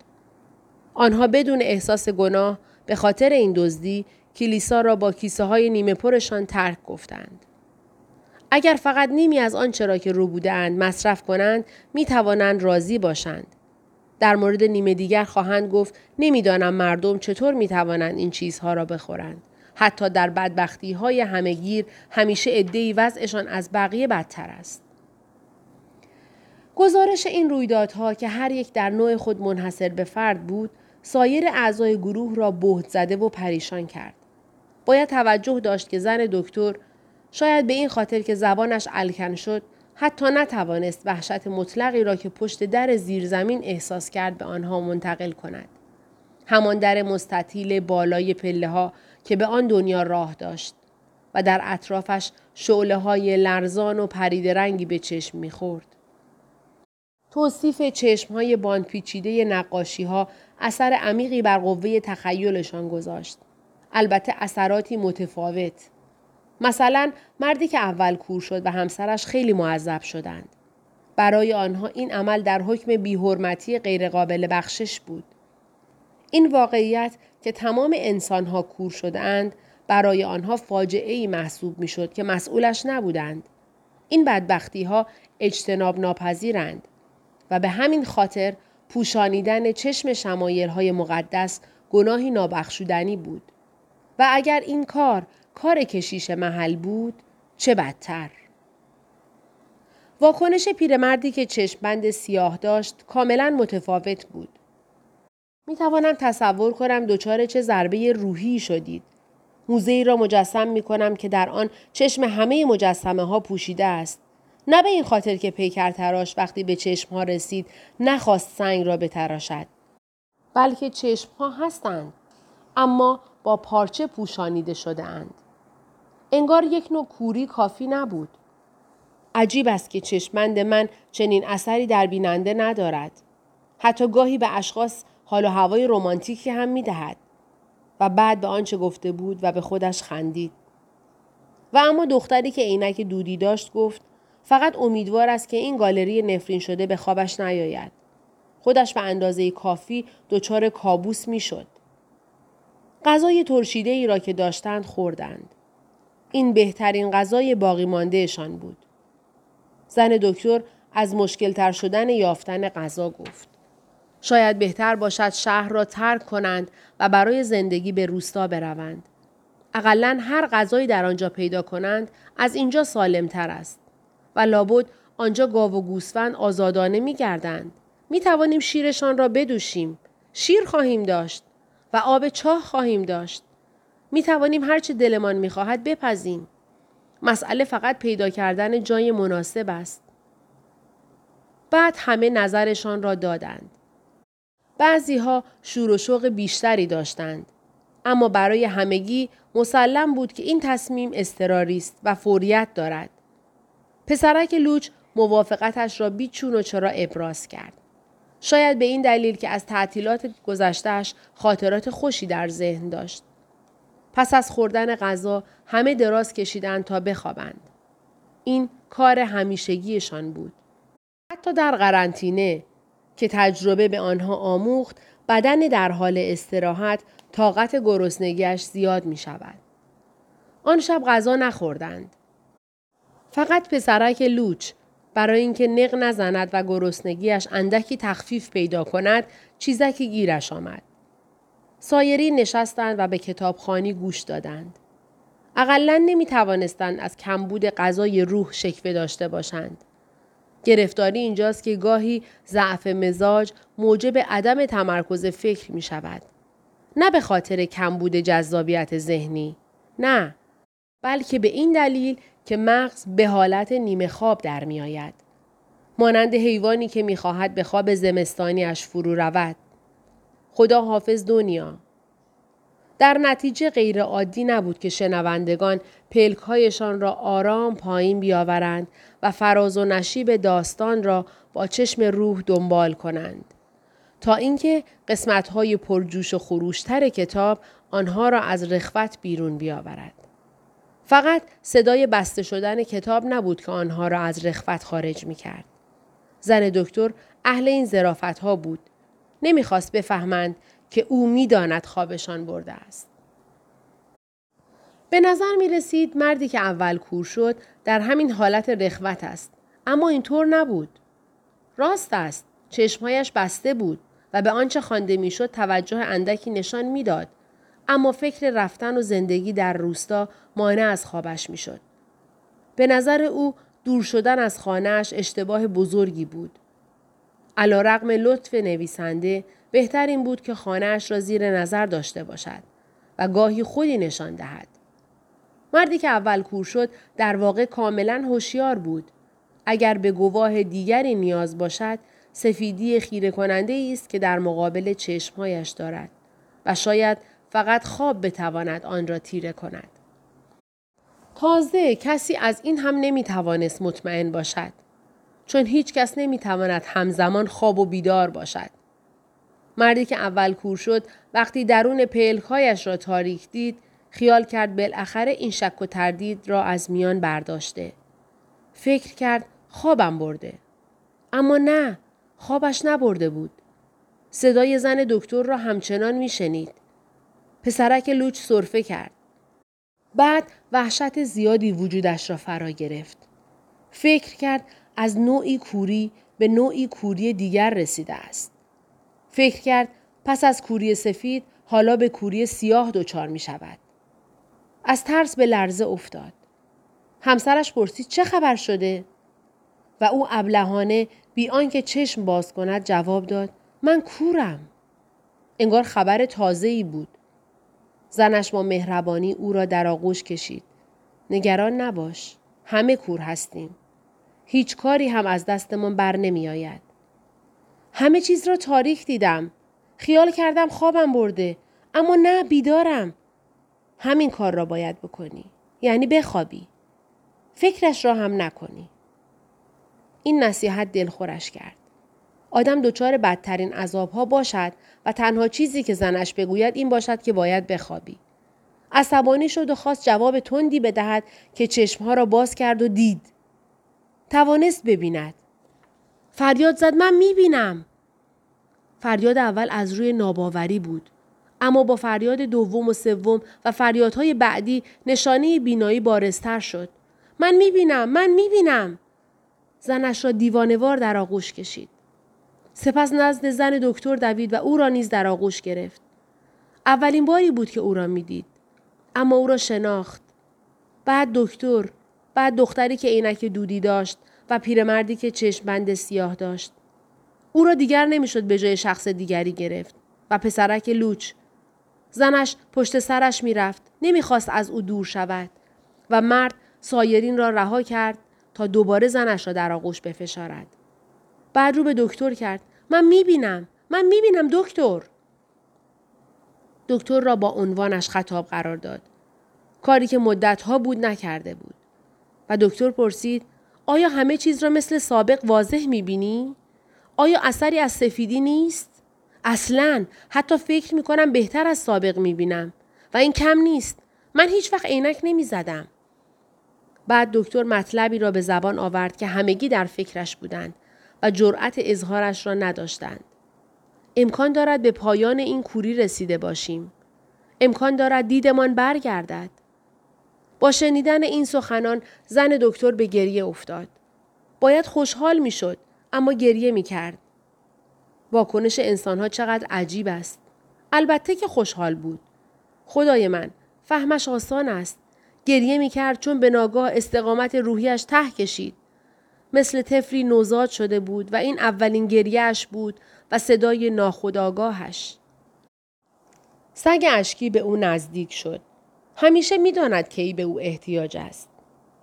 آنها بدون احساس گناه به خاطر این دزدی کلیسا را با کیسه های نیمه پرشان ترک گفتند. اگر فقط نیمی از آنچه را که رو بودند مصرف کنند می توانند راضی باشند. در مورد نیمه دیگر خواهند گفت نمی‌دانم مردم چطور می توانند این چیزها را بخورند. حتی در بدبختی های همهگیر همیشه ادهی وضعشان از بقیه بدتر است. گزارش این رویدادها که هر یک در نوع خود منحصر به فرد بود، سایر اعضای گروه را بهت زده و پریشان کرد. باید توجه داشت که زن دکتر شاید به این خاطر که زبانش الکن شد حتی نتوانست وحشت مطلقی را که پشت در زیرزمین احساس کرد به آنها منتقل کند. همان در مستطیل بالای پله ها که به آن دنیا راه داشت و در اطرافش شعله های لرزان و پرید رنگی به چشم می‌خورد. توصیف چشم های پیچیده نقاشی ها اثر عمیقی بر قوه تخیلشان گذاشت. البته اثراتی متفاوت. مثلا مردی که اول کور شد و همسرش خیلی معذب شدند. برای آنها این عمل در حکم بیحرمتی غیرقابل بخشش بود. این واقعیت که تمام انسانها کور شدهاند برای آنها فاجعه ای محسوب می شد که مسئولش نبودند. این بدبختی ها اجتناب ناپذیرند و به همین خاطر پوشانیدن چشم شمایل های مقدس گناهی نابخشودنی بود. و اگر این کار کار کشیش محل بود چه بدتر. واکنش پیرمردی که چشمبند سیاه داشت کاملا متفاوت بود. می توانم تصور کنم دچار چه ضربه روحی شدید. موزه را مجسم می کنم که در آن چشم همه مجسمه ها پوشیده است. نه به این خاطر که پیکر تراش وقتی به چشم ها رسید نخواست سنگ را بتراشد. بلکه چشم ها هستند. اما با پارچه پوشانیده شده اند. انگار یک نوع کوری کافی نبود. عجیب است که چشمند من چنین اثری در بیننده ندارد. حتی گاهی به اشخاص حال و هوای رمانتیکی هم می دهد. و بعد به آنچه گفته بود و به خودش خندید. و اما دختری که عینک دودی داشت گفت فقط امیدوار است که این گالری نفرین شده به خوابش نیاید. خودش به اندازه کافی دچار کابوس می شد. غذای ترشیده ای را که داشتند خوردند. این بهترین غذای باقی ماندهشان بود. زن دکتر از مشکل تر شدن یافتن غذا گفت. شاید بهتر باشد شهر را ترک کنند و برای زندگی به روستا بروند. اقلا هر غذایی در آنجا پیدا کنند از اینجا سالم تر است. و لابد آنجا گاو و گوسفند آزادانه می گردند. می توانیم شیرشان را بدوشیم. شیر خواهیم داشت و آب چاه خواهیم داشت. می توانیم هرچه دلمان می خواهد بپزیم. مسئله فقط پیدا کردن جای مناسب است. بعد همه نظرشان را دادند. بعضی ها شور و شوق بیشتری داشتند. اما برای همگی مسلم بود که این تصمیم استراری است و فوریت دارد. پسرک لوچ موافقتش را بیچون و چرا ابراز کرد. شاید به این دلیل که از تعطیلات گذشتهش خاطرات خوشی در ذهن داشت. پس از خوردن غذا همه دراز کشیدند تا بخوابند. این کار همیشگیشان بود. حتی در قرنطینه که تجربه به آنها آموخت بدن در حال استراحت طاقت گرسنگیش زیاد می شود. آن شب غذا نخوردند. فقط پسرک لوچ برای اینکه نق نزند و گرسنگیش اندکی تخفیف پیدا کند چیزکی گیرش آمد. سایری نشستند و به کتابخانی گوش دادند. اقلا نمی توانستند از کمبود غذای روح شکوه داشته باشند. گرفتاری اینجاست که گاهی ضعف مزاج موجب عدم تمرکز فکر می شود. نه به خاطر کمبود جذابیت ذهنی. نه. بلکه به این دلیل که مغز به حالت نیمه خواب در می آید. مانند حیوانی که می خواهد به خواب زمستانیش فرو رود. خدا حافظ دنیا. در نتیجه غیر عادی نبود که شنوندگان پلکهایشان را آرام پایین بیاورند و فراز و نشیب داستان را با چشم روح دنبال کنند. تا اینکه قسمت‌های پرجوش و خروشتر کتاب آنها را از رخوت بیرون بیاورد. فقط صدای بسته شدن کتاب نبود که آنها را از رخوت خارج می کرد. زن دکتر اهل این زرافت ها بود. نمی‌خواست بفهمند که او می‌داند خوابشان برده است. به نظر می رسید مردی که اول کور شد در همین حالت رخوت است. اما اینطور نبود. راست است. چشمهایش بسته بود و به آنچه خوانده می‌شد توجه اندکی نشان می‌داد. اما فکر رفتن و زندگی در روستا مانع از خوابش می‌شد. به نظر او دور شدن از خانهاش اشتباه بزرگی بود. علا رقم لطف نویسنده بهتر این بود که خانهاش را زیر نظر داشته باشد و گاهی خودی نشان دهد. مردی که اول کور شد در واقع کاملا هوشیار بود. اگر به گواه دیگری نیاز باشد سفیدی خیره کننده است که در مقابل چشمهایش دارد و شاید فقط خواب بتواند آن را تیره کند. تازه کسی از این هم نمی توانست مطمئن باشد. چون هیچ کس نمی تواند همزمان خواب و بیدار باشد. مردی که اول کور شد وقتی درون پلکایش را تاریک دید خیال کرد بالاخره این شک و تردید را از میان برداشته. فکر کرد خوابم برده. اما نه خوابش نبرده بود. صدای زن دکتر را همچنان میشنید. پسرک لوچ صرفه کرد. بعد وحشت زیادی وجودش را فرا گرفت. فکر کرد از نوعی کوری به نوعی کوری دیگر رسیده است. فکر کرد پس از کوری سفید حالا به کوری سیاه دچار می شود. از ترس به لرزه افتاد. همسرش پرسید چه خبر شده؟ و او ابلهانه بی آنکه چشم باز کند جواب داد من کورم. انگار خبر تازه ای بود. زنش با مهربانی او را در آغوش کشید. نگران نباش. همه کور هستیم. هیچ کاری هم از دستمان بر نمی آید. همه چیز را تاریک دیدم. خیال کردم خوابم برده. اما نه بیدارم. همین کار را باید بکنی. یعنی بخوابی. فکرش را هم نکنی. این نصیحت دلخورش کرد. آدم دچار بدترین عذابها باشد و تنها چیزی که زنش بگوید این باشد که باید بخوابی. عصبانی شد و خواست جواب تندی بدهد که چشمها را باز کرد و دید. توانست ببیند. فریاد زد من می‌بینم. فریاد اول از روی ناباوری بود. اما با فریاد دوم و سوم و فریادهای بعدی نشانه بینایی بارستر شد. من می‌بینم من می‌بینم. زنش را دیوانوار در آغوش کشید. سپس نزد زن دکتر دوید و او را نیز در آغوش گرفت. اولین باری بود که او را می‌دید. اما او را شناخت. بعد دکتر، بعد دختری که عینک دودی داشت و پیرمردی که چشم بند سیاه داشت. او را دیگر نمی‌شد به جای شخص دیگری گرفت و پسرک لوچ زنش پشت سرش می‌رفت نمی‌خواست از او دور شود و مرد سایرین را رها کرد تا دوباره زنش را در آغوش بفشارد بعد رو به دکتر کرد من می‌بینم من می‌بینم دکتر دکتر را با عنوانش خطاب قرار داد کاری که مدتها بود نکرده بود و دکتر پرسید آیا همه چیز را مثل سابق واضح می‌بینی؟ آیا اثری از سفیدی نیست؟ اصلا حتی فکر می‌کنم بهتر از سابق می‌بینم و این کم نیست. من هیچ وقت عینک نمی‌زدم. بعد دکتر مطلبی را به زبان آورد که همگی در فکرش بودند و جرأت اظهارش را نداشتند. امکان دارد به پایان این کوری رسیده باشیم. امکان دارد دیدمان برگردد. با شنیدن این سخنان زن دکتر به گریه افتاد. باید خوشحال می شد اما گریه می کرد. واکنش انسانها چقدر عجیب است. البته که خوشحال بود. خدای من فهمش آسان است. گریه می کرد چون به ناگاه استقامت روحیش ته کشید. مثل تفری نوزاد شده بود و این اولین گریهش بود و صدای ناخداگاهش. سگ اشکی به او نزدیک شد. همیشه می‌داند که ای به او احتیاج است.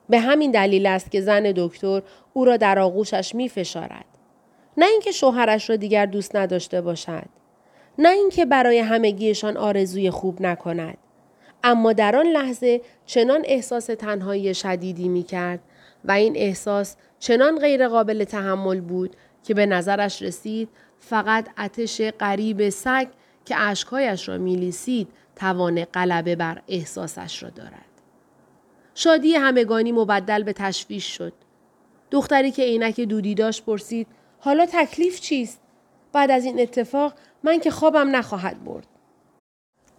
به همین دلیل است که زن دکتر او را در آغوشش می فشارد. نه اینکه شوهرش را دیگر دوست نداشته باشد. نه اینکه برای همگیشان آرزوی خوب نکند. اما در آن لحظه چنان احساس تنهایی شدیدی می کرد و این احساس چنان غیر قابل تحمل بود که به نظرش رسید فقط اتش قریب سگ که اشکهایش را میلیسید توان غلبه بر احساسش را دارد. شادی همگانی مبدل به تشویش شد. دختری که عینک دودی داشت پرسید حالا تکلیف چیست؟ بعد از این اتفاق من که خوابم نخواهد برد.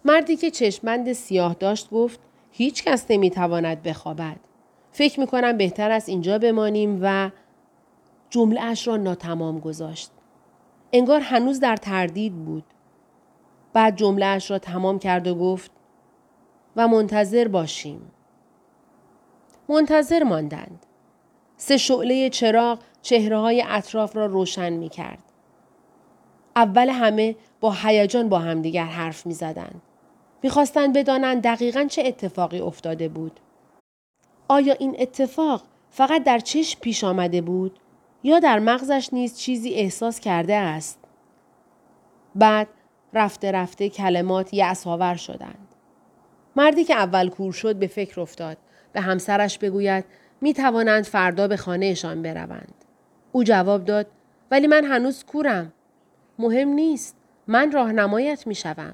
مردی که چشمند سیاه داشت گفت هیچ کس نمی‌تواند بخوابد. فکر می‌کنم بهتر است اینجا بمانیم و جمله اش را ناتمام گذاشت. انگار هنوز در تردید بود. بعد جمله اش را تمام کرد و گفت و منتظر باشیم. منتظر ماندند. سه شعله چراغ چهره های اطراف را روشن می کرد. اول همه با هیجان با همدیگر حرف می زدند. می‌خواستند بدانند دقیقا چه اتفاقی افتاده بود. آیا این اتفاق فقط در چشم پیش آمده بود یا در مغزش نیز چیزی احساس کرده است؟ بعد رفته رفته کلمات یعصاور شدند. مردی که اول کور شد به فکر افتاد. به همسرش بگوید می توانند فردا به خانهشان بروند. او جواب داد ولی من هنوز کورم. مهم نیست. من راهنمایت می شوم.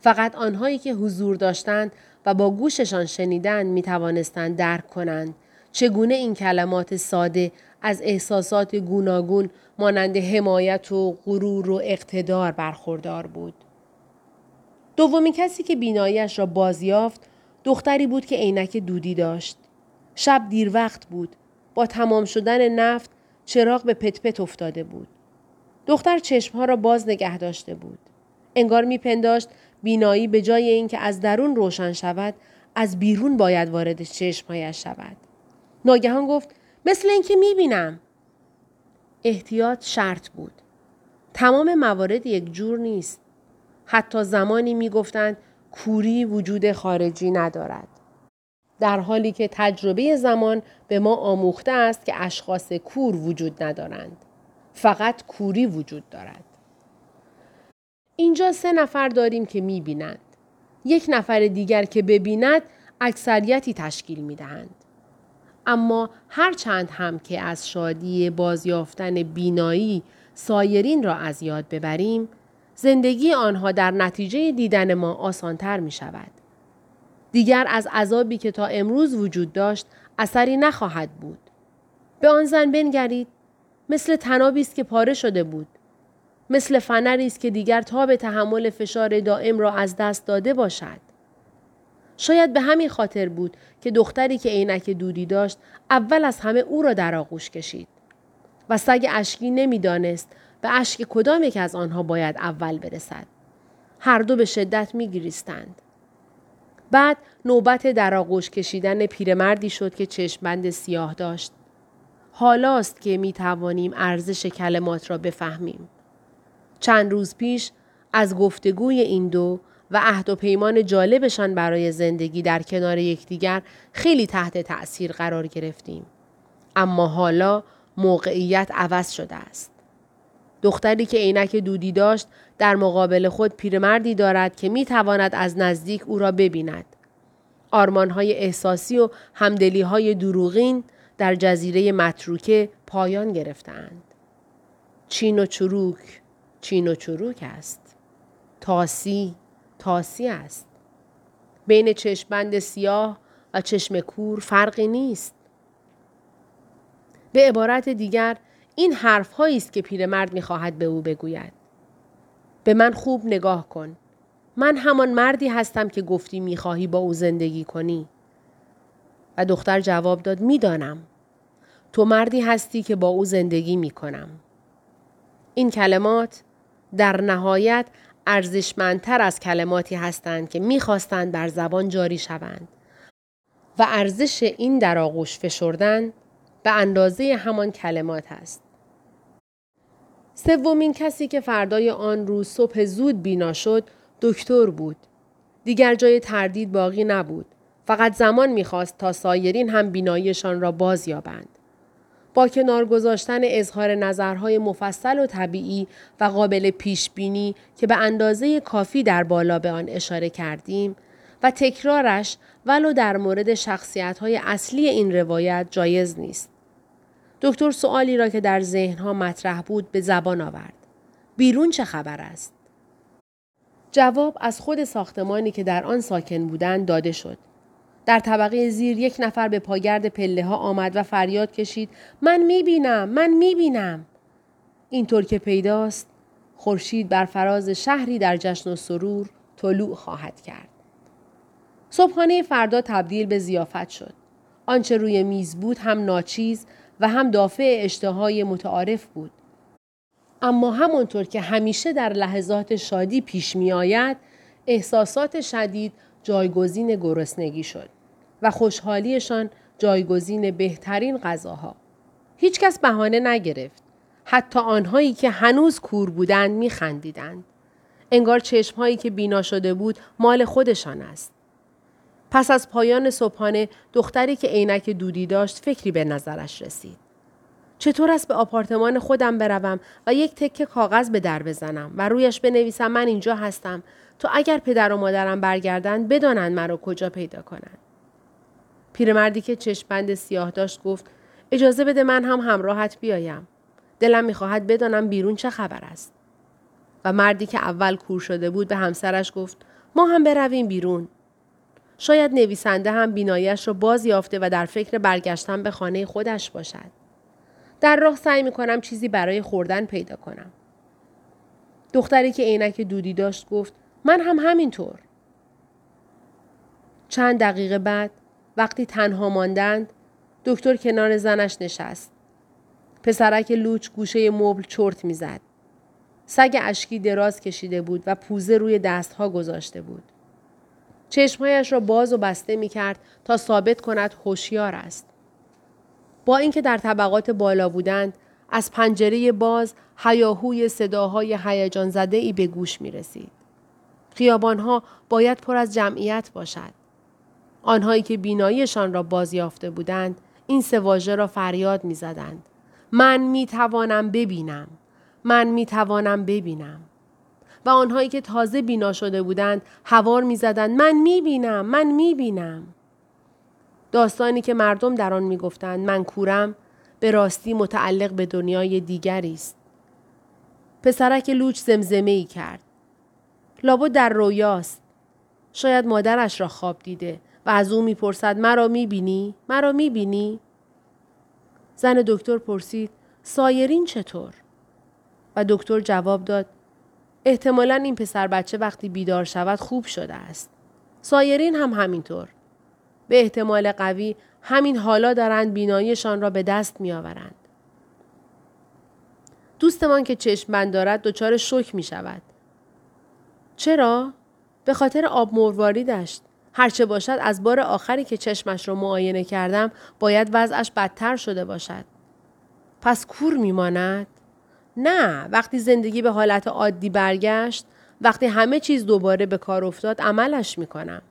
فقط آنهایی که حضور داشتند و با گوششان شنیدند می توانستند درک کنند چگونه این کلمات ساده از احساسات گوناگون مانند حمایت و غرور و اقتدار برخوردار بود. دومین کسی که بینایش را بازیافت دختری بود که عینک دودی داشت. شب دیر وقت بود. با تمام شدن نفت چراغ به پت پت افتاده بود. دختر چشمها را باز نگه داشته بود. انگار میپنداشت بینایی به جای اینکه از درون روشن شود از بیرون باید وارد چشمهایش شود. ناگهان گفت مثل اینکه می‌بینم. احتیاط شرط بود. تمام موارد یک جور نیست. حتی زمانی می‌گفتند کوری وجود خارجی ندارد. در حالی که تجربه زمان به ما آموخته است که اشخاص کور وجود ندارند. فقط کوری وجود دارد. اینجا سه نفر داریم که می بینند. یک نفر دیگر که ببیند اکثریتی تشکیل می دهند. اما هرچند هم که از شادی بازیافتن بینایی سایرین را از یاد ببریم، زندگی آنها در نتیجه دیدن ما آسانتر می شود. دیگر از عذابی که تا امروز وجود داشت اثری نخواهد بود. به آن زن بنگرید مثل تنابی است که پاره شده بود. مثل فنری است که دیگر تا به تحمل فشار دائم را از دست داده باشد. شاید به همین خاطر بود که دختری که عینک دودی داشت اول از همه او را در آغوش کشید و سگ اشکی نمی‌دانست به اشک کدام یک از آنها باید اول برسد. هر دو به شدت می گریستند. بعد نوبت در آغوش کشیدن پیرمردی شد که چشمبند سیاه داشت. حالاست که می توانیم ارزش کلمات را بفهمیم. چند روز پیش از گفتگوی این دو و عهد و پیمان جالبشان برای زندگی در کنار یکدیگر خیلی تحت تأثیر قرار گرفتیم. اما حالا موقعیت عوض شده است. دختری که عینک دودی داشت در مقابل خود پیرمردی دارد که می تواند از نزدیک او را ببیند. آرمانهای احساسی و همدلیهای دروغین در جزیره متروکه پایان گرفتند. چین و چروک چین و چروک است. تاسی تاسی است. بین چشمبند سیاه و چشم کور فرقی نیست. به عبارت دیگر این حرف است که پیرمرد می‌خواهد به او بگوید. به من خوب نگاه کن. من همان مردی هستم که گفتی می‌خواهی با او زندگی کنی. و دختر جواب داد می‌دانم. تو مردی هستی که با او زندگی می‌کنم. این کلمات در نهایت ارزشمندتر از کلماتی هستند که می‌خواستند بر زبان جاری شوند و ارزش این در آغوش فشردن به اندازه همان کلمات است. سومین کسی که فردای آن روز صبح زود بینا شد دکتر بود. دیگر جای تردید باقی نبود. فقط زمان می‌خواست تا سایرین هم بیناییشان را باز یابند. کنار گذاشتن اظهار نظرهای مفصل و طبیعی و قابل پیش بینی که به اندازه کافی در بالا به آن اشاره کردیم و تکرارش ولو در مورد شخصیت های اصلی این روایت جایز نیست. دکتر سوالی را که در ذهنها مطرح بود به زبان آورد. بیرون چه خبر است؟ جواب از خود ساختمانی که در آن ساکن بودند داده شد. در طبقه زیر یک نفر به پاگرد پله ها آمد و فریاد کشید من می‌بینم من می‌بینم. اینطور که پیداست خورشید بر فراز شهری در جشن و سرور طلوع خواهد کرد. صبحانه فردا تبدیل به زیافت شد. آنچه روی میز بود هم ناچیز و هم دافع اشتهای متعارف بود. اما همانطور که همیشه در لحظات شادی پیش می آید احساسات شدید جایگزین گرسنگی شد. و خوشحالیشان جایگزین بهترین غذاها. هیچکس بهانه نگرفت. حتی آنهایی که هنوز کور بودند میخندیدند. انگار چشمهایی که بینا شده بود مال خودشان است. پس از پایان صبحانه دختری که عینک دودی داشت فکری به نظرش رسید. چطور است به آپارتمان خودم بروم و یک تکه کاغذ به در بزنم و رویش بنویسم من اینجا هستم تا اگر پدر و مادرم برگردند بدانند مرا کجا پیدا کنند. پیرمردی که چشمبند سیاه داشت گفت اجازه بده من هم همراهت بیایم. دلم می‌خواهد بدانم بیرون چه خبر است. و مردی که اول کور شده بود به همسرش گفت ما هم برویم بیرون. شاید نویسنده هم بینایش را باز یافته و در فکر برگشتن به خانه خودش باشد. در راه سعی می کنم چیزی برای خوردن پیدا کنم. دختری که عینک دودی داشت گفت من هم همینطور. چند دقیقه بعد وقتی تنها ماندند دکتر کنار زنش نشست. پسرک لوچ گوشه مبل چرت می‌زد. سگ اشکی دراز کشیده بود و پوزه روی دستها گذاشته بود. چشمهایش را باز و بسته می کرد تا ثابت کند هوشیار است. با اینکه در طبقات بالا بودند، از پنجره باز هیاهوی صداهای هیجان زده ای به گوش می رسید. خیابانها باید پر از جمعیت باشد. آنهایی که بیناییشان را بازیافته بودند این سه واژه را فریاد می‌زدند. من می توانم ببینم. من می توانم ببینم. و آنهایی که تازه بینا شده بودند هوار می‌زدند من می بینم من می بینم داستانی که مردم در آن می‌گفتند من کورم به راستی متعلق به دنیای دیگری است. پسرک لوچ زمزمه ای کرد. لابد در رویاست. شاید مادرش را خواب دیده. و از او می‌پرسد مرا می‌بینی؟ مرا می‌بینی؟ زن دکتر پرسید سایرین چطور؟ و دکتر جواب داد احتمالا این پسر بچه وقتی بیدار شود خوب شده است. سایرین هم همینطور. به احتمال قوی همین حالا دارند بیناییشان را به دست میآورند. دوستمان که چشم بند دارد دچار شک می شود. چرا؟ به خاطر آب مرواریدش. هرچه باشد از بار آخری که چشمش را معاینه کردم باید وضعش بدتر شده باشد. پس کور میماند؟ نه وقتی زندگی به حالت عادی برگشت وقتی همه چیز دوباره به کار افتاد عملش می‌کنم.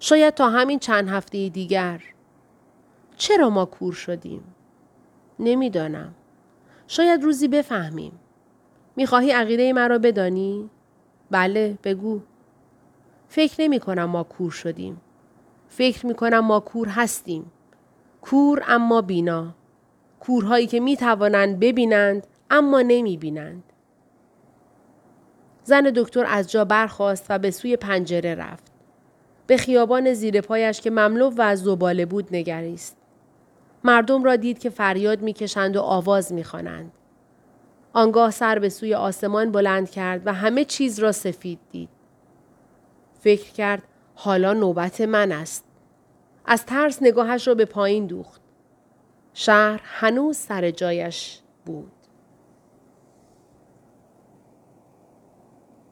شاید تا همین چند هفته دیگر. چرا ما کور شدیم؟ نمی‌دانم. شاید روزی بفهمیم. می‌خواهی عقیده مرا بدانی؟ بله بگو. فکر نمی کنم ما کور شدیم. فکر می کنم ما کور هستیم. کور اما بینا. کورهایی که می توانند ببینند اما نمی بینند. زن دکتر از جا برخاست و به سوی پنجره رفت. به خیابان زیر پایش که مملو و زباله بود نگریست. مردم را دید که فریاد می‌کشند و آواز می‌خوانند. آنگاه سر به سوی آسمان بلند کرد و همه چیز را سفید دید. فکر کرد حالا نوبت من است. از ترس نگاهش را به پایین دوخت. شهر هنوز سر جایش بود.